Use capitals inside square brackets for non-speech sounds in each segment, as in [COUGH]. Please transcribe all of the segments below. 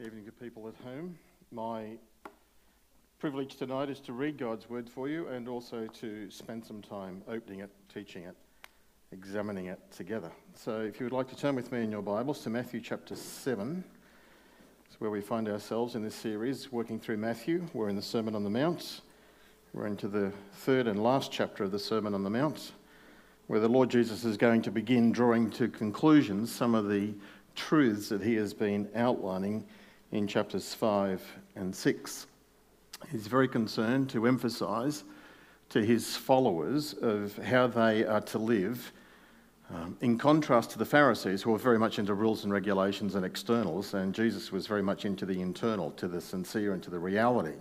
Evening to people at home. My privilege tonight is to read God's word for you and also to spend some time opening it, teaching it, examining it together. So if you would like to turn with me in your Bibles to Matthew chapter 7, it's where we find ourselves in this series, working through Matthew. We're in the Sermon on the Mount. We're into the third and last chapter of the Sermon on the Mount, where the Lord Jesus is going to begin drawing to conclusions some of the truths that he has been outlining in chapters 5 and 6. He's very concerned to emphasize to his followers of how they are to live, um, in contrast to the Pharisees, who were very much into rules and regulations and externals, and Jesus was very much into the internal, to the sincere and to the reality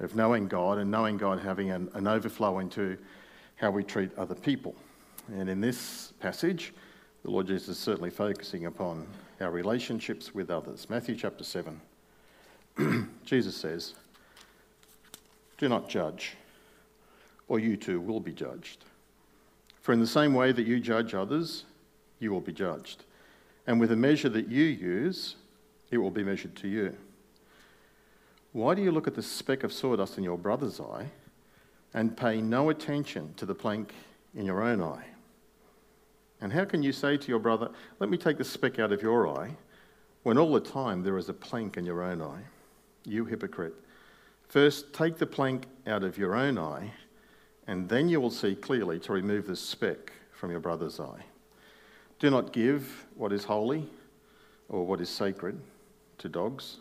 of knowing God and knowing God having an, an overflow into how we treat other people. And in this passage, the Lord Jesus is certainly focusing upon our relationships with others. Matthew chapter 7. [CLEARS THROAT] Jesus says, Do not judge, or you too will be judged. For in the same way that you judge others, you will be judged. And with the measure that you use, it will be measured to you. Why do you look at the speck of sawdust in your brother's eye and pay no attention to the plank in your own eye? And how can you say to your brother, Let me take the speck out of your eye, when all the time there is a plank in your own eye? You hypocrite. First, take the plank out of your own eye, and then you will see clearly to remove the speck from your brother's eye. Do not give what is holy or what is sacred to dogs,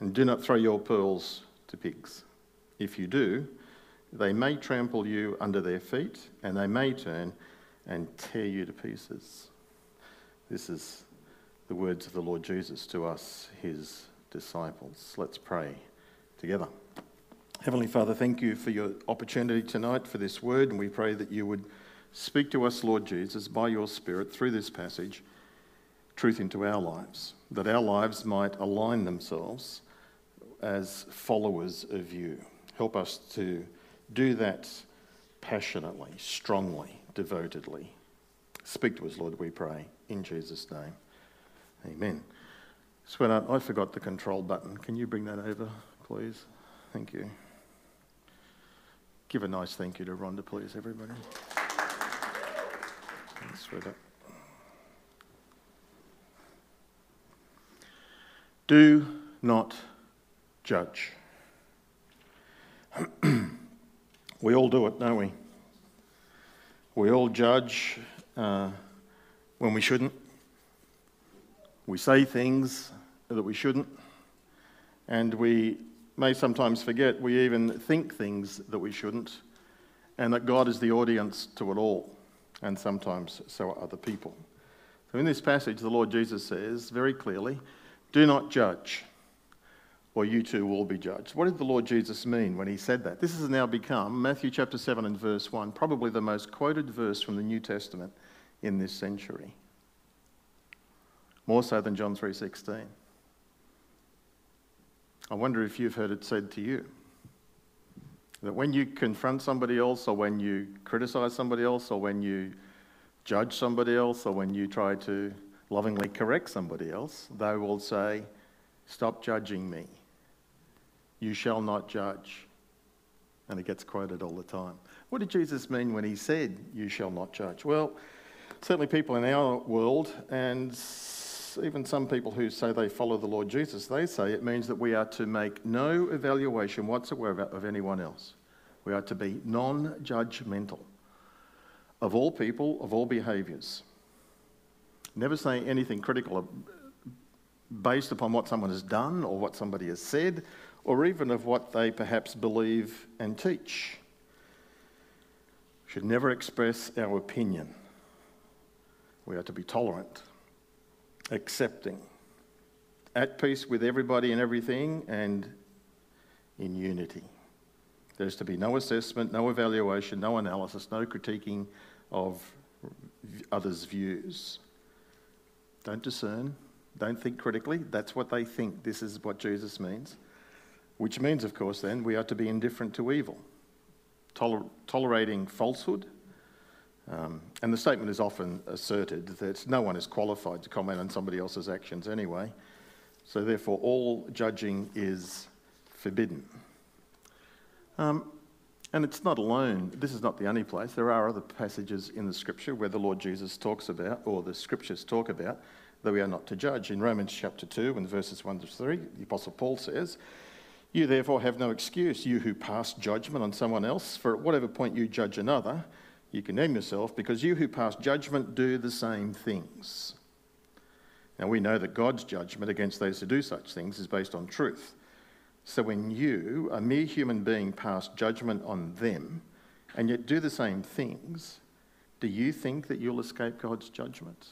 and do not throw your pearls to pigs. If you do, they may trample you under their feet, and they may turn and tear you to pieces. This is the words of the Lord Jesus to us, his disciples. Let's pray together. Heavenly Father, thank you for your opportunity tonight for this word, and we pray that you would speak to us, Lord Jesus, by your Spirit through this passage, truth into our lives, that our lives might align themselves as followers of you. Help us to do that passionately, strongly, devotedly. Speak to us, Lord, we pray, in Jesus' name. Amen. Sweetheart, I forgot the control button. Can you bring that over, please? Thank you. Give a nice thank you to Rhonda, please, everybody. Thanks, sweetheart. Do not judge. [CLEARS THROAT] we all do it, don't we? We all judge uh, when we shouldn't. We say things that we shouldn't. And we may sometimes forget we even think things that we shouldn't, and that God is the audience to it all. And sometimes so are other people. So in this passage, the Lord Jesus says very clearly do not judge or you too will be judged. What did the Lord Jesus mean when he said that? This has now become Matthew chapter 7 and verse 1, probably the most quoted verse from the New Testament in this century. More so than John 3:16. I wonder if you've heard it said to you that when you confront somebody else or when you criticize somebody else or when you judge somebody else or when you try to lovingly correct somebody else, they will say, "Stop judging me." You shall not judge. And it gets quoted all the time. What did Jesus mean when he said, You shall not judge? Well, certainly people in our world, and even some people who say they follow the Lord Jesus, they say it means that we are to make no evaluation whatsoever of anyone else. We are to be non judgmental of all people, of all behaviours. Never say anything critical based upon what someone has done or what somebody has said or even of what they perhaps believe and teach. We should never express our opinion. We are to be tolerant, accepting, at peace with everybody and everything, and in unity. There's to be no assessment, no evaluation, no analysis, no critiquing of others' views. Don't discern, don't think critically. That's what they think. This is what Jesus means. Which means, of course, then we are to be indifferent to evil, toler- tolerating falsehood. Um, and the statement is often asserted that no one is qualified to comment on somebody else's actions anyway. So, therefore, all judging is forbidden. Um, and it's not alone, this is not the only place. There are other passages in the scripture where the Lord Jesus talks about, or the scriptures talk about, that we are not to judge. In Romans chapter 2, and verses 1 to 3, the Apostle Paul says, You therefore have no excuse, you who pass judgment on someone else, for at whatever point you judge another, you condemn yourself, because you who pass judgment do the same things. Now we know that God's judgment against those who do such things is based on truth. So when you, a mere human being, pass judgment on them and yet do the same things, do you think that you'll escape God's judgment?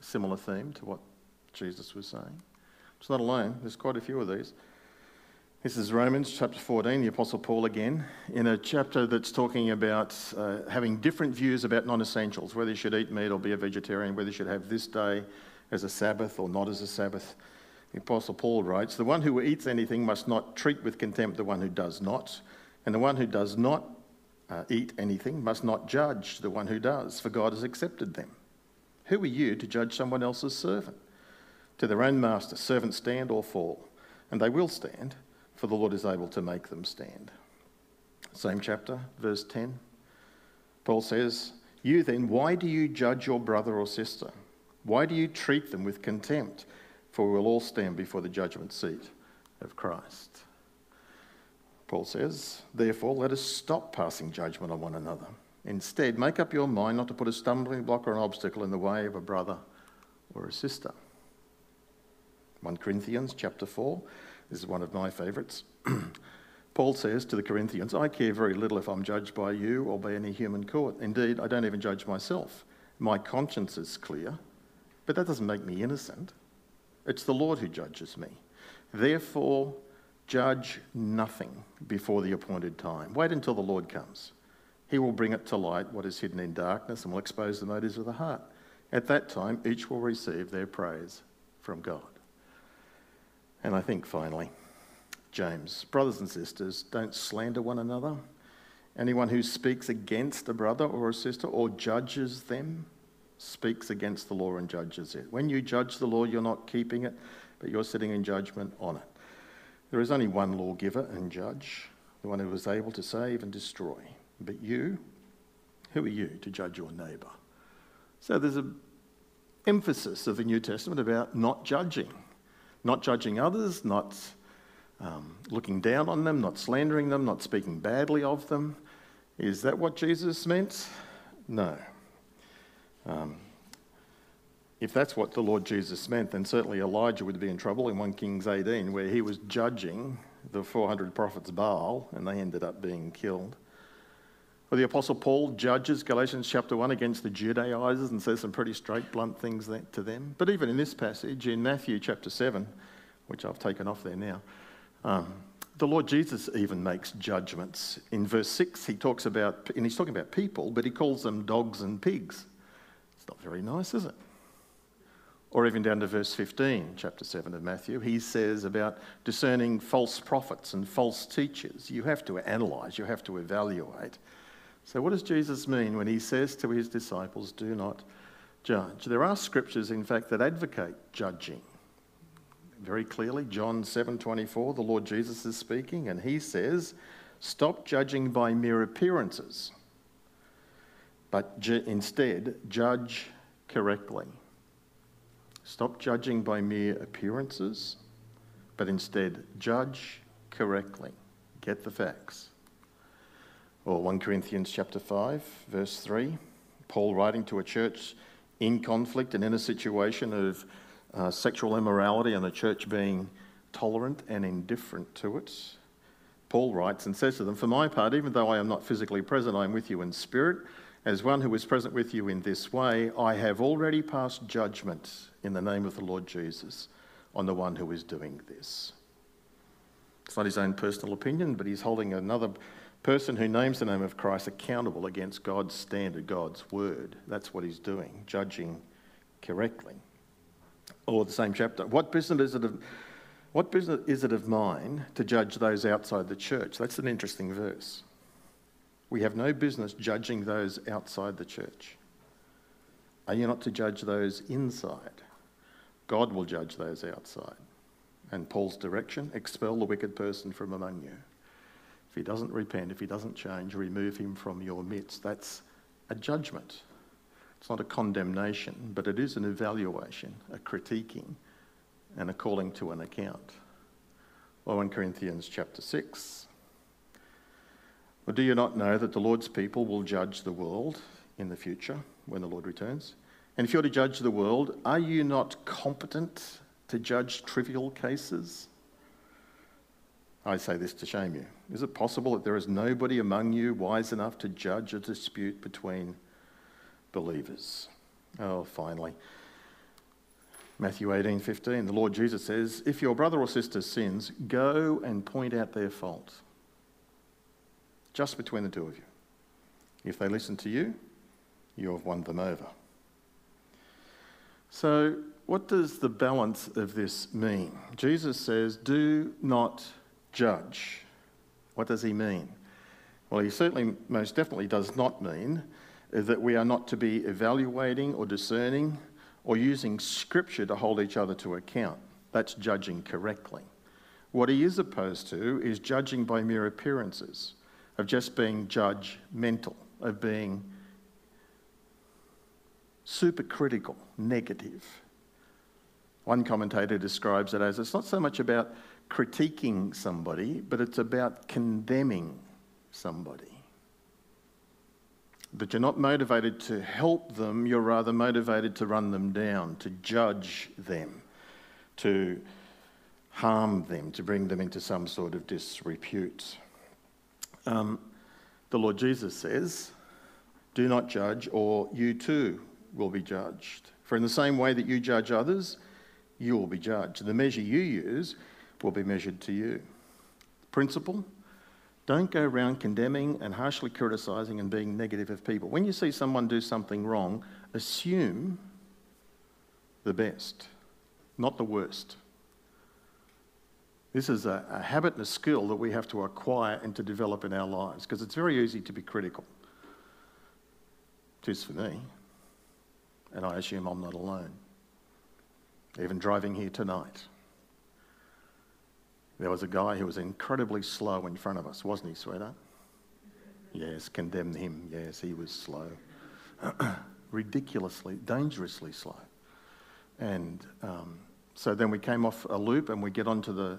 Similar theme to what Jesus was saying. It's not alone, there's quite a few of these. This is Romans chapter 14, the Apostle Paul again, in a chapter that's talking about uh, having different views about non essentials, whether you should eat meat or be a vegetarian, whether you should have this day as a Sabbath or not as a Sabbath. The Apostle Paul writes, The one who eats anything must not treat with contempt the one who does not, and the one who does not uh, eat anything must not judge the one who does, for God has accepted them. Who are you to judge someone else's servant? To their own master, servants stand or fall, and they will stand, for the Lord is able to make them stand. Same chapter, verse 10. Paul says, You then, why do you judge your brother or sister? Why do you treat them with contempt? for we will all stand before the judgment seat of Christ. Paul says, Therefore, let us stop passing judgment on one another. Instead, make up your mind not to put a stumbling block or an obstacle in the way of a brother or a sister. 1 Corinthians chapter 4, this is one of my favourites. [CLEARS THROAT] Paul says to the Corinthians, I care very little if I'm judged by you or by any human court. Indeed, I don't even judge myself. My conscience is clear, but that doesn't make me innocent. It's the Lord who judges me. Therefore, judge nothing before the appointed time. Wait until the Lord comes. He will bring it to light what is hidden in darkness and will expose the motives of the heart. At that time, each will receive their praise from God. And I think finally, James, brothers and sisters, don't slander one another. Anyone who speaks against a brother or a sister or judges them speaks against the law and judges it. When you judge the law, you're not keeping it, but you're sitting in judgment on it. There is only one lawgiver and judge, the one who is able to save and destroy. But you, who are you to judge your neighbour? So there's an emphasis of the New Testament about not judging, not judging others, not um, looking down on them, not slandering them, not speaking badly of them. Is that what Jesus meant? No. Um, if that's what the Lord Jesus meant, then certainly Elijah would be in trouble in 1 Kings 18, where he was judging the 400 prophets Baal and they ended up being killed. Or the Apostle Paul judges Galatians chapter 1 against the Judaizers and says some pretty straight, blunt things to them. But even in this passage, in Matthew chapter 7, which I've taken off there now, um, the Lord Jesus even makes judgments. In verse 6, he talks about, and he's talking about people, but he calls them dogs and pigs. It's not very nice, is it? Or even down to verse 15, chapter 7 of Matthew, he says about discerning false prophets and false teachers. You have to analyze, you have to evaluate. So, what does Jesus mean when he says to his disciples, Do not judge? There are scriptures, in fact, that advocate judging. Very clearly, John 7:24, the Lord Jesus is speaking, and he says, Stop judging by mere appearances but ju- instead judge correctly. Stop judging by mere appearances, but instead judge correctly. Get the facts. Or 1 Corinthians chapter 5, verse 3, Paul writing to a church in conflict and in a situation of uh, sexual immorality and the church being tolerant and indifferent to it. Paul writes and says to them, For my part, even though I am not physically present, I am with you in spirit as one who is present with you in this way, I have already passed judgment in the name of the Lord Jesus on the one who is doing this. It's not his own personal opinion, but he's holding another person who names the name of Christ accountable against God's standard, God's word. That's what he's doing, judging correctly. Or the same chapter. What business is it of, what business is it of mine to judge those outside the church? That's an interesting verse. We have no business judging those outside the church. Are you not to judge those inside? God will judge those outside. And Paul's direction expel the wicked person from among you. If he doesn't repent, if he doesn't change, remove him from your midst. That's a judgment. It's not a condemnation, but it is an evaluation, a critiquing, and a calling to an account. Well, 1 Corinthians chapter 6. Well, do you not know that the Lord's people will judge the world in the future when the Lord returns? And if you're to judge the world, are you not competent to judge trivial cases? I say this to shame you. Is it possible that there is nobody among you wise enough to judge a dispute between believers. Oh, finally. Matthew 18, 15, the Lord Jesus says, If your brother or sister sins, go and point out their fault. Just between the two of you. If they listen to you, you have won them over. So, what does the balance of this mean? Jesus says, Do not judge. What does he mean? Well, he certainly, most definitely, does not mean that we are not to be evaluating or discerning or using scripture to hold each other to account. That's judging correctly. What he is opposed to is judging by mere appearances, of just being judgmental, of being supercritical, negative. One commentator describes it as it's not so much about critiquing somebody, but it's about condemning somebody that you're not motivated to help them, you're rather motivated to run them down, to judge them, to harm them, to bring them into some sort of disrepute. Um, the Lord Jesus says, Do not judge, or you too will be judged. For in the same way that you judge others, you will be judged. The measure you use will be measured to you. Principle don't go around condemning and harshly criticizing and being negative of people. When you see someone do something wrong, assume the best, not the worst. This is a, a habit and a skill that we have to acquire and to develop in our lives because it's very easy to be critical. It is for me, and I assume I'm not alone. Even driving here tonight. There was a guy who was incredibly slow in front of us, wasn't he, sweetheart? Yes, condemn him. Yes, he was slow. [CLEARS THROAT] Ridiculously, dangerously slow. And um, so then we came off a loop and we get onto the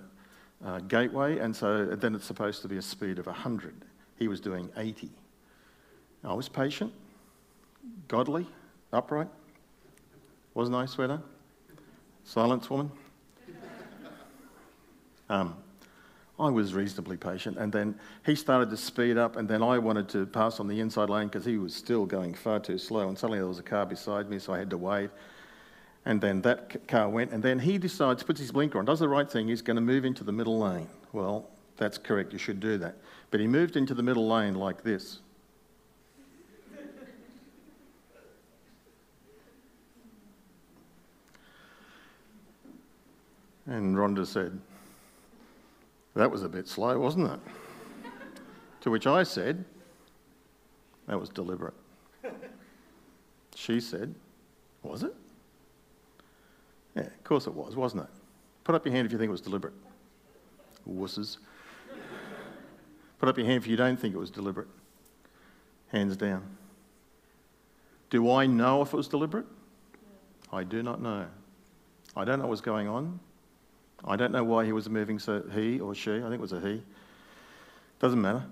uh, gateway, and so then it's supposed to be a speed of 100. He was doing 80. I was patient, godly, upright. Wasn't I, sweetheart? Silence woman. Um, I was reasonably patient, and then he started to speed up, and then I wanted to pass on the inside lane because he was still going far too slow, and suddenly there was a car beside me, so I had to wait. And then that car went, and then he decides, puts his blinker on, does the right thing, he's going to move into the middle lane. Well, that's correct, you should do that. But he moved into the middle lane like this. And Rhonda said, that was a bit slow, wasn't it? [LAUGHS] to which I said, That was deliberate. [LAUGHS] She said, Was it? Yeah, of course it was, wasn't it? Put up your hand if you think it was deliberate. Wusses. [LAUGHS] Put up your hand if you don't think it was deliberate. Hands down. Do I know if it was deliberate? I do not know. I don't know what's going on. I don't know why he was moving so he or she, I think it was a he. Doesn't matter.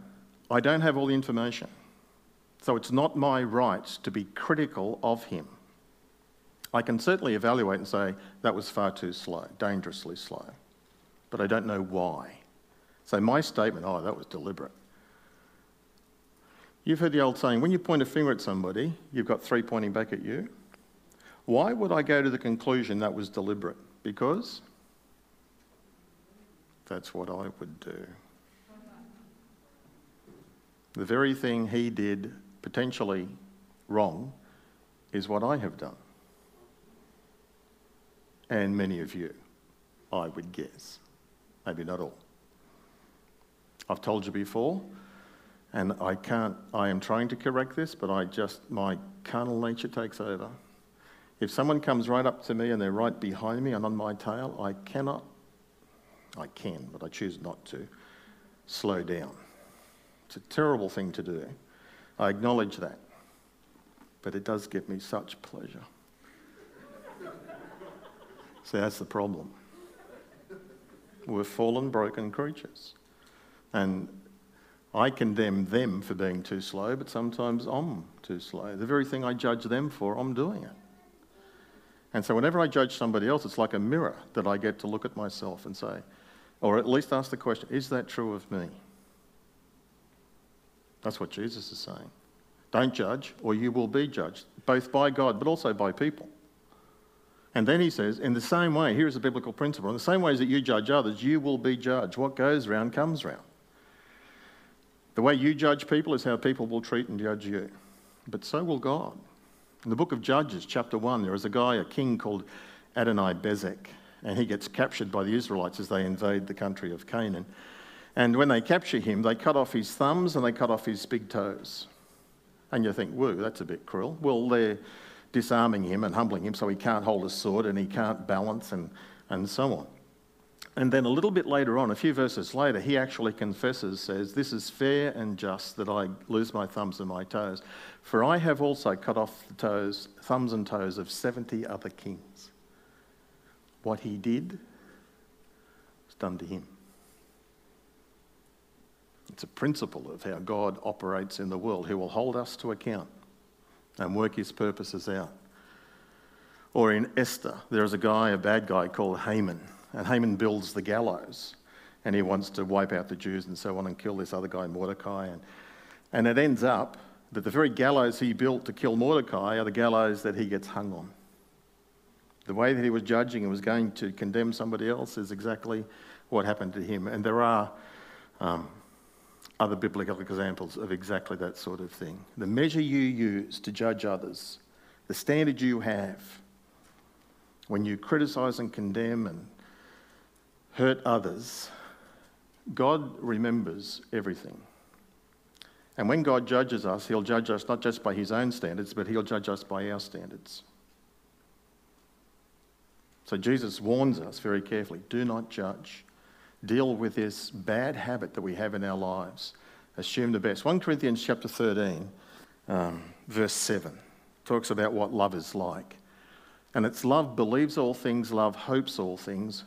I don't have all the information. So it's not my right to be critical of him. I can certainly evaluate and say that was far too slow, dangerously slow, but I don't know why. So my statement, oh, that was deliberate. You've heard the old saying when you point a finger at somebody, you've got three pointing back at you. Why would I go to the conclusion that was deliberate? Because that's what I would do. The very thing he did potentially wrong is what I have done. And many of you, I would guess. Maybe not all. I've told you before, and I can't, I am trying to correct this, but I just, my carnal nature takes over. If someone comes right up to me and they're right behind me and on my tail, I cannot, I can, but I choose not to, slow down. It's a terrible thing to do. I acknowledge that. But it does give me such pleasure. [LAUGHS] See, that's the problem. We're fallen, broken creatures. And I condemn them for being too slow, but sometimes I'm too slow. The very thing I judge them for, I'm doing it. And so whenever I judge somebody else, it's like a mirror that I get to look at myself and say, or at least ask the question, is that true of me? That's what Jesus is saying. Don't judge, or you will be judged, both by God, but also by people. And then he says, in the same way, here's a biblical principle in the same ways that you judge others, you will be judged. What goes round comes round. The way you judge people is how people will treat and judge you. But so will God. In the book of Judges, chapter 1, there is a guy, a king called Adonai Bezek, and he gets captured by the Israelites as they invade the country of Canaan. And when they capture him, they cut off his thumbs and they cut off his big toes. And you think, whoa, that's a bit cruel. Well, they're disarming him and humbling him so he can't hold a sword and he can't balance and, and so on. And then a little bit later on, a few verses later, he actually confesses, says, This is fair and just that I lose my thumbs and my toes, for I have also cut off the toes, thumbs and toes of 70 other kings. What he did was done to him. It's a principle of how God operates in the world. He will hold us to account and work his purposes out. Or in Esther, there is a guy, a bad guy called Haman, and Haman builds the gallows and he wants to wipe out the Jews and so on and kill this other guy, Mordecai. And, and it ends up that the very gallows he built to kill Mordecai are the gallows that he gets hung on. The way that he was judging and was going to condemn somebody else is exactly what happened to him. And there are um, other biblical examples of exactly that sort of thing. The measure you use to judge others, the standard you have when you criticize and condemn and hurt others, God remembers everything. And when God judges us, He'll judge us not just by His own standards, but He'll judge us by our standards. So Jesus warns us very carefully do not judge deal with this bad habit that we have in our lives. Assume the best. 1 Corinthians chapter 13, um, verse 7, talks about what love is like. And it's love believes all things, love hopes all things,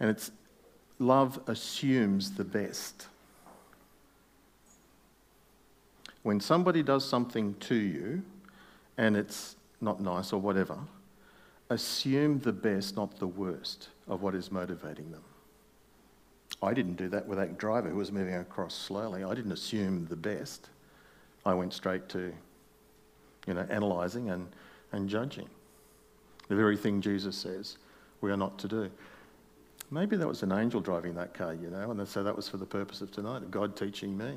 and it's love assumes the best. When somebody does something to you and it's not nice or whatever, assume the best, not the worst, of what is motivating them. I didn't do that with that driver who was moving across slowly. I didn't assume the best. I went straight to, you know, analysing and, and judging. The very thing Jesus says we are not to do. Maybe that was an angel driving that car, you know, and so that was for the purpose of tonight, God teaching me.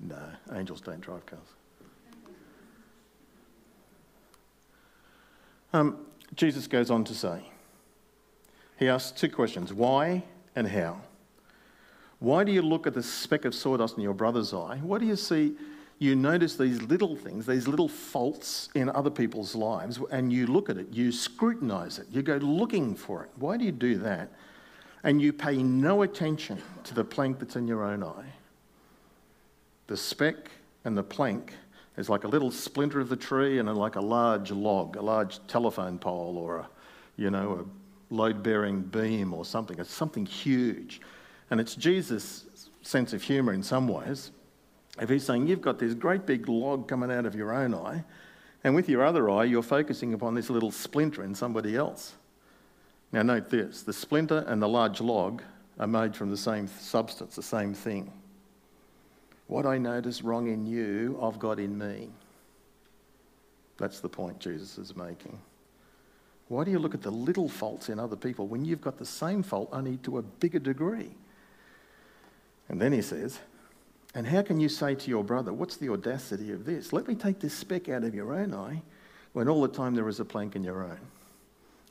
No, angels don't drive cars. Um, Jesus goes on to say, he asks two questions why and how. Why do you look at the speck of sawdust in your brother's eye? What do you see? You notice these little things, these little faults in other people's lives, and you look at it, you scrutinize it, you go looking for it. Why do you do that? And you pay no attention to the plank that's in your own eye. The speck and the plank is like a little splinter of the tree and like a large log, a large telephone pole, or a, you know, a load bearing beam or something. It's something huge. And it's Jesus' sense of humour in some ways. If he's saying, You've got this great big log coming out of your own eye, and with your other eye, you're focusing upon this little splinter in somebody else. Now, note this the splinter and the large log are made from the same substance, the same thing. What I notice wrong in you, I've got in me. That's the point Jesus is making. Why do you look at the little faults in other people when you've got the same fault, only to a bigger degree? And then he says, And how can you say to your brother, What's the audacity of this? Let me take this speck out of your own eye when all the time there is a plank in your own.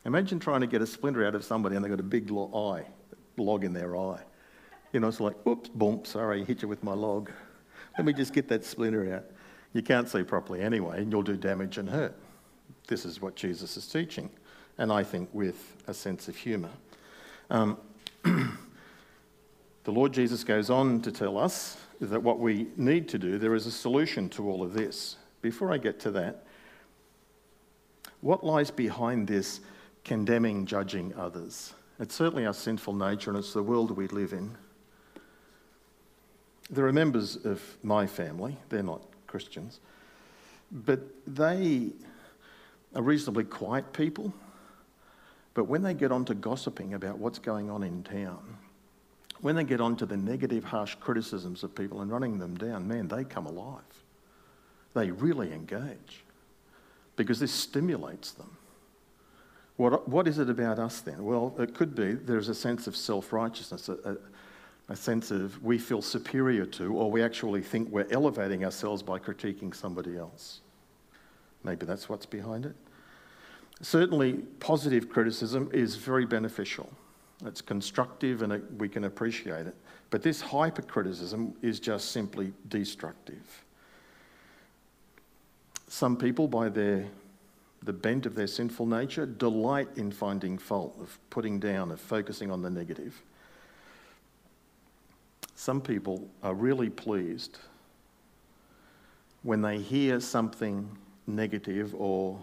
Imagine trying to get a splinter out of somebody and they've got a big eye, log in their eye. You know, it's like, oops, boom, sorry, hit you with my log. Let me just get that splinter out. You can't see properly anyway, and you'll do damage and hurt. this is what Jesus is teaching, and I think with a sense of humour. Um, [CLEARS THROAT] the Lord Jesus goes on to tell us that what we need to do, there is a solution to all of this. Before I get to that, what lies behind this condemning, judging others? It's certainly our sinful nature and it's the world we live in. There are members of my family, they're not Christians, but they are reasonably quiet people. But when they get on to gossiping about what's going on in town, when they get on to the negative, harsh criticisms of people and running them down, man, they come alive. They really engage because this stimulates them. What, what is it about us then? Well, it could be there's a sense of self righteousness, a, a, sense of we feel superior to, or we actually think we're elevating ourselves by critiquing somebody else. Maybe that's what's behind it. Certainly, positive criticism is very beneficial. It's constructive and it, we can appreciate it. But this hypercriticism is just simply destructive. Some people, by their the bent of their sinful nature, delight in finding fault, of putting down, of focusing on the negative. Some people are really pleased when they hear something negative or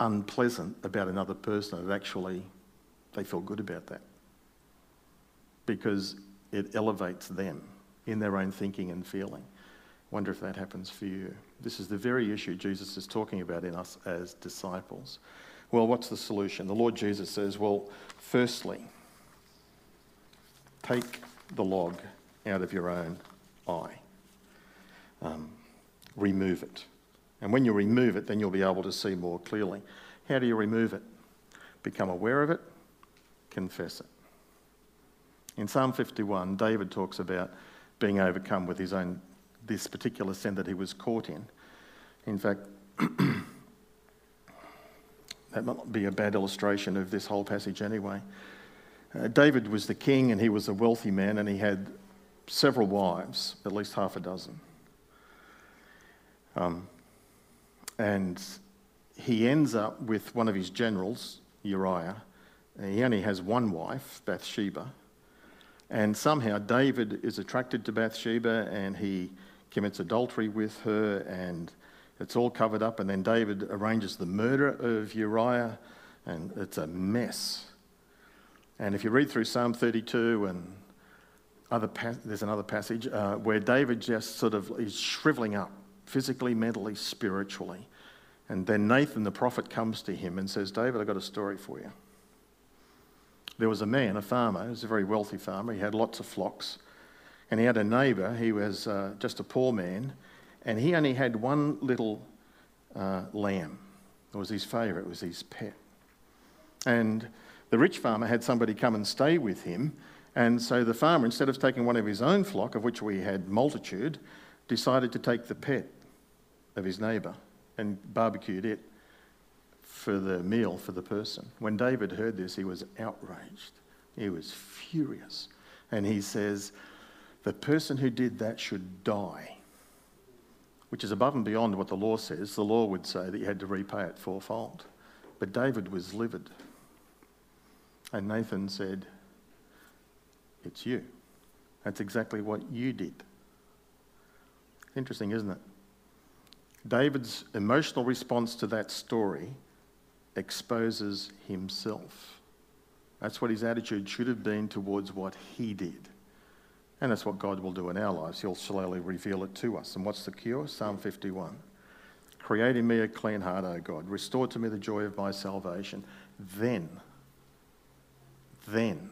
unpleasant about another person, that actually they feel good about that because it elevates them in their own thinking and feeling. Wonder if that happens for you. This is the very issue Jesus is talking about in us as disciples. Well, what's the solution? The Lord Jesus says, well, firstly, take the log out of your own eye, um, remove it. And when you remove it, then you'll be able to see more clearly. How do you remove it? Become aware of it, confess it. In Psalm 51, David talks about being overcome with his own this particular sin that he was caught in. In fact, [CLEARS THROAT] that might be a bad illustration of this whole passage anyway. Uh, David was the king and he was a wealthy man and he had several wives, at least half a dozen. Um, and he ends up with one of his generals, Uriah. He only has one wife, Bathsheba. And somehow David is attracted to Bathsheba and he commits adultery with her, and it's all covered up. And then David arranges the murder of Uriah, and it's a mess. And if you read through Psalm 32 and other there's another passage uh, where David just sort of is shriveling up physically, mentally, spiritually. And then Nathan the prophet comes to him and says, David, I've got a story for you. There was a man, a farmer, he was a very wealthy farmer, he had lots of flocks. And he had a neighbour, he was uh, just a poor man, and he only had one little uh, lamb. It was his favourite, it was his pet. And the rich farmer had somebody come and stay with him. And so the farmer, instead of taking one of his own flock, of which we had multitude, decided to take the pet of his neighbour and barbecued it for the meal for the person. When David heard this, he was outraged. He was furious. And he says, the person who did that should die, which is above and beyond what the law says. The law would say that you had to repay it fourfold. But David was livid. And Nathan said, It's you. That's exactly what you did. Interesting, isn't it? David's emotional response to that story exposes himself. That's what his attitude should have been towards what he did. And that's what God will do in our lives. He'll slowly reveal it to us. And what's the cure? Psalm 51. Create in me a clean heart, O God. Restore to me the joy of my salvation. Then, then,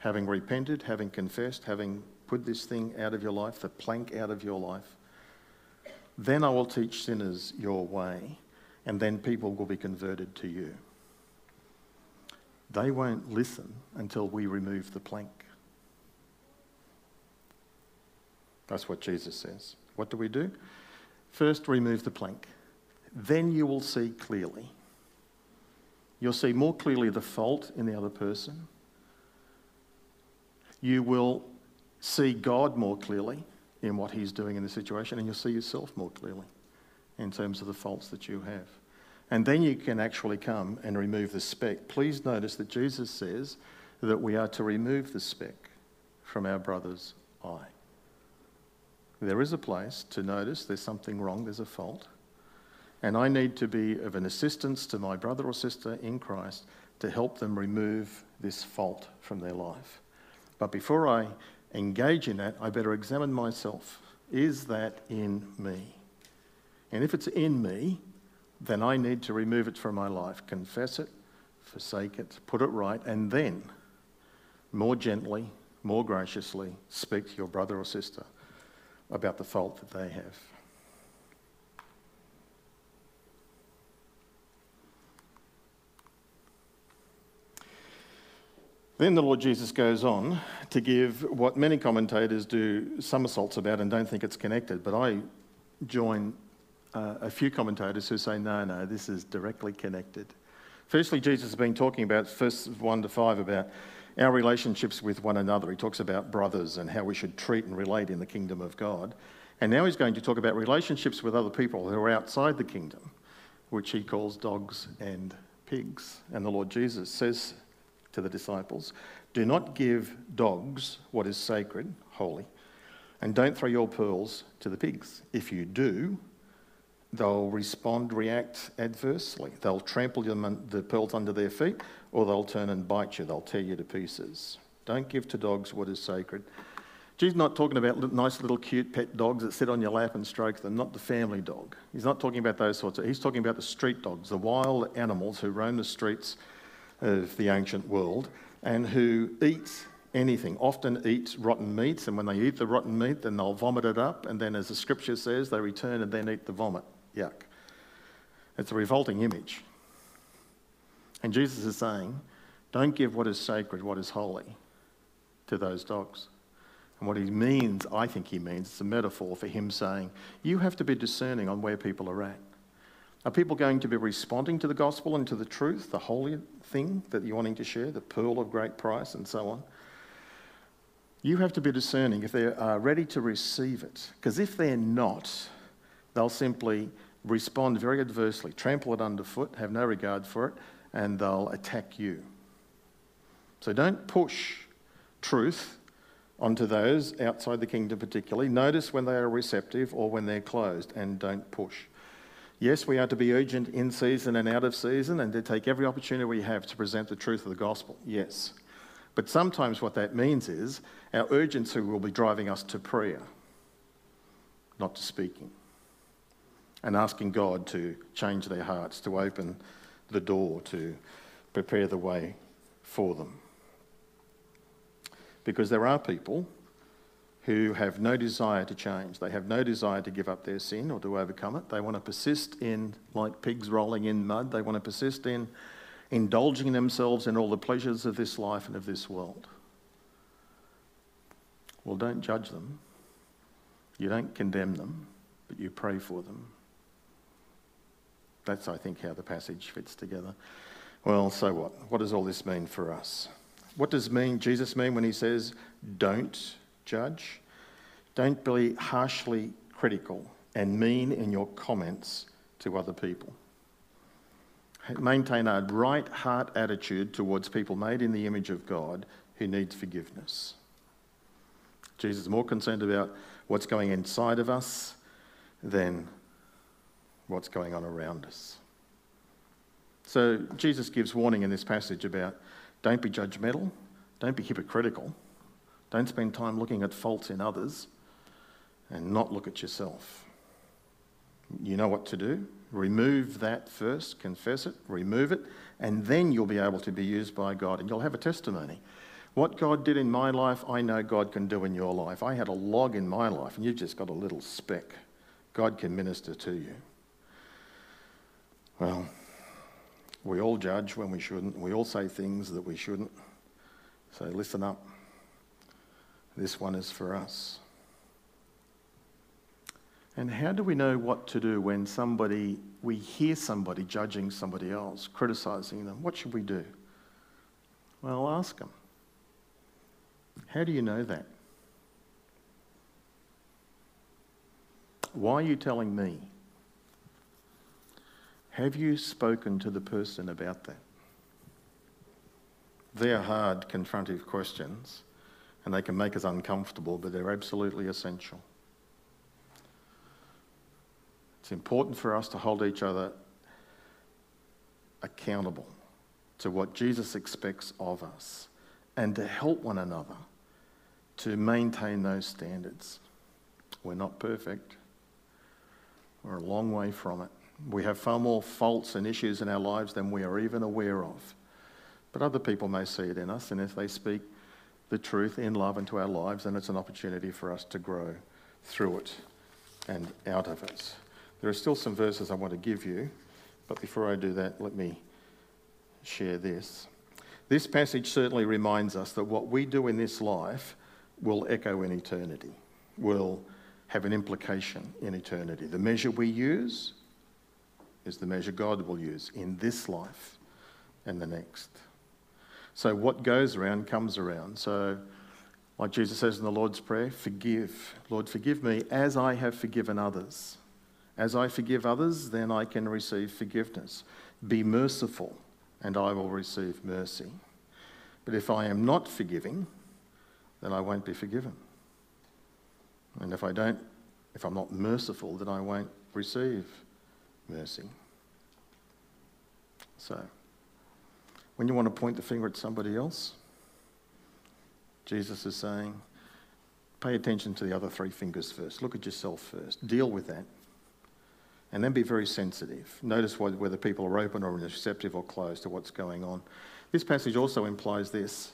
having repented, having confessed, having put this thing out of your life, the plank out of your life, then I will teach sinners your way, and then people will be converted to you. They won't listen until we remove the plank. That's what Jesus says. What do we do? First, remove the plank. Then you will see clearly. You'll see more clearly the fault in the other person. You will see God more clearly in what He's doing in the situation, and you'll see yourself more clearly in terms of the faults that you have. And then you can actually come and remove the speck. Please notice that Jesus says that we are to remove the speck from our brother's eye. There is a place to notice there's something wrong, there's a fault. And I need to be of an assistance to my brother or sister in Christ to help them remove this fault from their life. But before I engage in that, I better examine myself. Is that in me? And if it's in me, then I need to remove it from my life, confess it, forsake it, put it right, and then more gently, more graciously speak to your brother or sister about the fault that they have. Then the Lord Jesus goes on to give what many commentators do somersaults about and don't think it's connected, but I join uh, a few commentators who say, no, no, this is directly connected. Firstly, Jesus has been talking about, verse 1 to 5, about our relationships with one another. He talks about brothers and how we should treat and relate in the kingdom of God. And now he's going to talk about relationships with other people who are outside the kingdom, which he calls dogs and pigs. And the Lord Jesus says to the disciples Do not give dogs what is sacred, holy, and don't throw your pearls to the pigs. If you do, they'll respond, react adversely. They'll trample the pearls under their feet, or they'll turn and bite you. They'll tear you to pieces. Don't give to dogs what is sacred. Jesus not talking about nice little cute pet dogs that sit on your lap and stroke them, not the family dog. He's not talking about those sorts of, he's talking about the street dogs, the wild animals who roam the streets of the ancient world and who eat anything, often eat rotten meats, and when they eat the rotten meat, then they'll vomit it up, and then, as the scripture says, they return and then eat the vomit. Yuck. It's a revolting image. And Jesus is saying, don't give what is sacred, what is holy, to those dogs. And what he means, I think he means, it's a metaphor for him saying, you have to be discerning on where people are at. Are people going to be responding to the gospel and to the truth, the holy thing that you're wanting to share, the pearl of great price, and so on? You have to be discerning if they are ready to receive it. Because if they're not, they'll simply respond very adversely, trample it underfoot, have no regard for it, and they'll attack you. So don't push truth onto those outside the kingdom, particularly. Notice when they are receptive or when they're closed, and don't push. Yes, we are to be urgent in season and out of season and to take every opportunity we have to present the truth of the gospel. Yes. But sometimes what that means is our urgency will be driving us to prayer, not to speaking, and asking God to change their hearts, to open the door, to prepare the way for them. Because there are people who have no desire to change. They have no desire to give up their sin or to overcome it. They want to persist in, like pigs rolling in mud, they want to persist in indulging themselves in all the pleasures of this life and of this world. Well, don't judge them. You don't condemn them, but you pray for them. That's, I think, how the passage fits together. Well, so what? What does all this mean for us? What does mean Jesus mean when he says, don't judge. Don't be harshly critical and mean in your comments to other people. Maintain a right heart attitude towards people made in the image of God who needs forgiveness. Jesus is more concerned about what's going inside of us than what's going on around us. So Jesus gives warning in this passage about don't be judgmental, don't be hypocritical, don't spend time looking at faults in others and not look at yourself. You know what to do. Remove that first, confess it, remove it, and then you'll be able to be used by God and you'll have a testimony. What God did in my life, I know God can do in your life. I had a log in my life, and you've just got a little speck. God can minister to you. Well, we all judge when we shouldn't. We all say things that we shouldn't. So listen up. This one is for us. And how do we know what to do when somebody, we hear somebody judging somebody else, criticizing them? What should we do? Well, ask them. How do you know that? Why are you telling me? Have you spoken to the person about that? They're hard, confrontive questions, and they can make us uncomfortable, but they're absolutely essential. It's important for us to hold each other accountable to what Jesus expects of us and to help one another to maintain those standards. We're not perfect, we're a long way from it. We have far more faults and issues in our lives than we are even aware of. But other people may see it in us, and if they speak the truth in love into our lives, and it's an opportunity for us to grow through it and out of it. There are still some verses I want to give you, but before I do that, let me share this. This passage certainly reminds us that what we do in this life will echo in eternity, will have an implication in eternity. The measure we use is the measure God will use in this life and the next. So what goes around comes around. So, like Jesus says in the Lord's Prayer, forgive. Lord, forgive me as I have forgiven others. As I forgive others, then I can receive forgiveness. Be merciful, and I will receive mercy. But if I am not forgiving, then I won't be forgiven. And if I don't, if I'm not merciful, then I won't receive mercy. So, when you want to point the finger at somebody else, Jesus is saying, pay attention to the other three fingers first. Look at yourself first. Deal with that. And then be very sensitive. Notice whether people are open or receptive or closed to what's going on. This passage also implies this,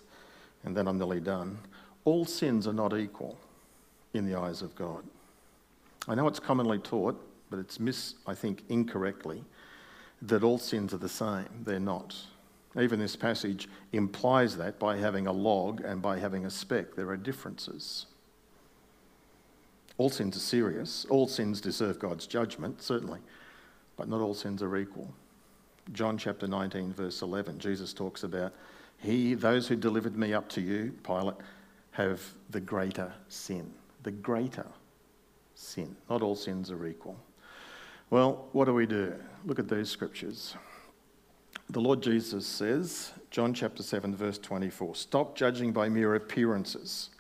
and then I'm nearly done. All sins are not equal in the eyes of God. I know it's commonly taught, but it's mis, I think, incorrectly, that all sins are the same. They're not. Even this passage implies that by having a log and by having a speck, there are differences. All sins are serious. All sins deserve God's judgment, certainly, but not all sins are equal. John chapter 19, verse 11, Jesus talks about, He, those who delivered me up to you, Pilate, have the greater sin. The greater sin. Not all sins are equal. Well, what do we do? Look at these scriptures. The Lord Jesus says, John chapter 7, verse 24, stop judging by mere appearances.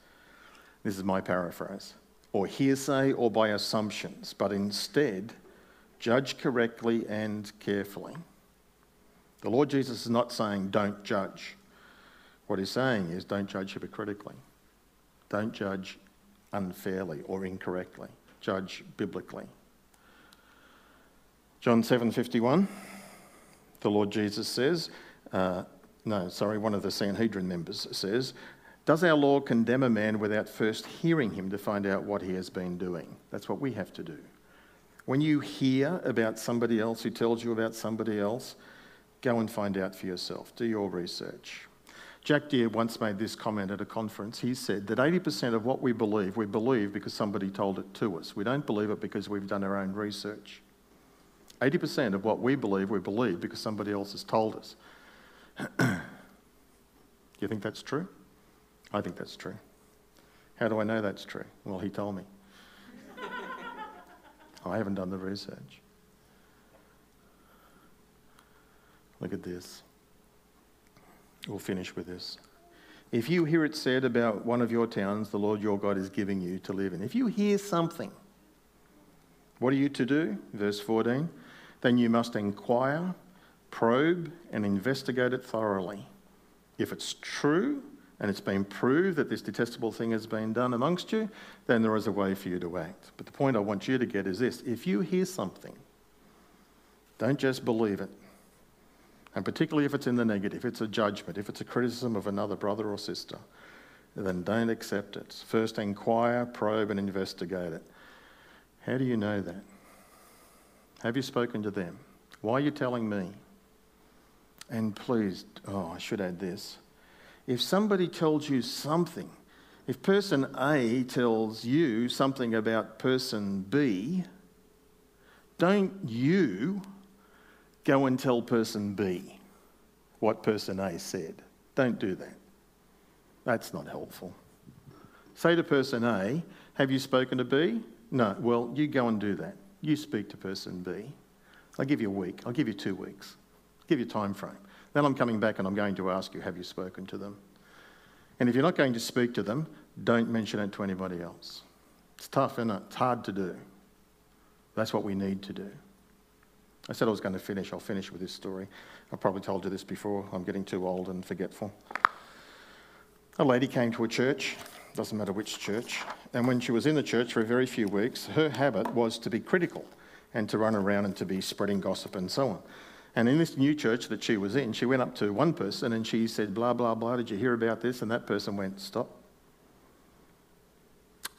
This is my paraphrase, or hearsay or by assumptions, but instead judge correctly and carefully. The Lord Jesus is not saying don't judge. What he's saying is don't judge hypocritically. Don't judge unfairly or incorrectly. Judge biblically. John 7:51 the Lord Jesus says, uh, no, sorry, one of the Sanhedrin members says, Does our law condemn a man without first hearing him to find out what he has been doing? That's what we have to do. When you hear about somebody else who tells you about somebody else, go and find out for yourself. Do your research. Jack Deere once made this comment at a conference. He said that 80% of what we believe, we believe because somebody told it to us. We don't believe it because we've done our own research. 80% of what we believe, we believe because somebody else has told us. Do [CLEARS THROAT] you think that's true? I think that's true. How do I know that's true? Well, he told me. [LAUGHS] I haven't done the research. Look at this. We'll finish with this. If you hear it said about one of your towns, the Lord your God is giving you to live in, if you hear something, what are you to do? Verse 14 then you must inquire, probe, and investigate it thoroughly. If it's true and it's been proved that this detestable thing has been done amongst you, then there is a way for you to act. But the point I want you to get is this if you hear something, don't just believe it. And particularly if it's in the negative, if it's a judgment, if it's a criticism of another brother or sister, then don't accept it. First, inquire, probe, and investigate it. How do you know that? Have you spoken to them? Why are you telling me? And please, oh, I should add this. If somebody tells you something, if person A tells you something about person B, don't you go and tell person B what person A said. Don't do that. That's not helpful. Say to person A, Have you spoken to B? No. Well, you go and do that. You speak to person B. I'll give you a week. I'll give you two weeks. I'll give you a time frame. Then I'm coming back and I'm going to ask you, have you spoken to them? And if you're not going to speak to them, don't mention it to anybody else. It's tough, isn't it? It's hard to do. That's what we need to do. I said I was going to finish. I'll finish with this story. I've probably told you this before. I'm getting too old and forgetful. A lady came to a church, doesn't matter which church, and when she was in the church for a very few weeks, her habit was to be critical and to run around and to be spreading gossip and so on. And in this new church that she was in, she went up to one person and she said, blah, blah, blah, did you hear about this? And that person went, stop.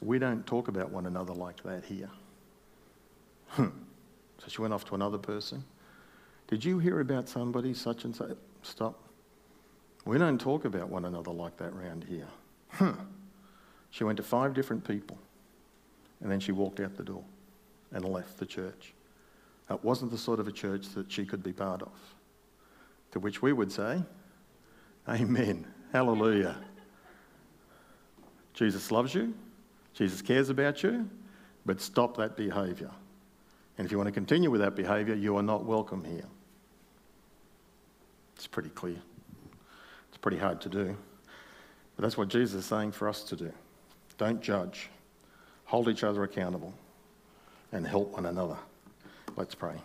We don't talk about one another like that here. Hmm. So she went off to another person. Did you hear about somebody such and such? Stop. We don't talk about one another like that round here. Hmm. She went to five different people and then she walked out the door and left the church. That wasn't the sort of a church that she could be part of. To which we would say, Amen. Hallelujah. Jesus loves you. Jesus cares about you. But stop that behaviour. And if you want to continue with that behaviour, you are not welcome here. It's pretty clear. It's pretty hard to do. But that's what Jesus is saying for us to do. Don't judge, hold each other accountable, and help one another. Let's pray.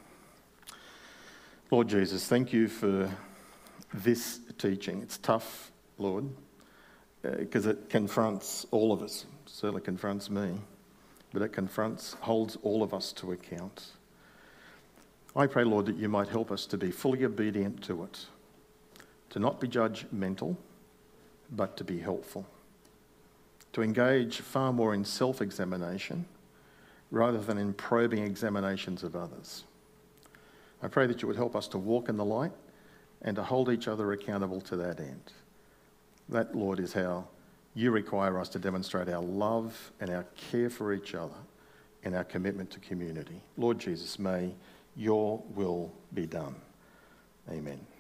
Lord Jesus, thank you for this teaching. It's tough, Lord, because uh, it confronts all of us. It certainly confronts me but it confronts, holds all of us to account. I pray, Lord, that you might help us to be fully obedient to it, to not be judgmental, but to be helpful, to engage far more in self examination rather than in probing examinations of others. I pray that you would help us to walk in the light and to hold each other accountable to that end. That, Lord, is how you require us to demonstrate our love and our care for each other and our commitment to community. Lord Jesus, may your will be done. Amen.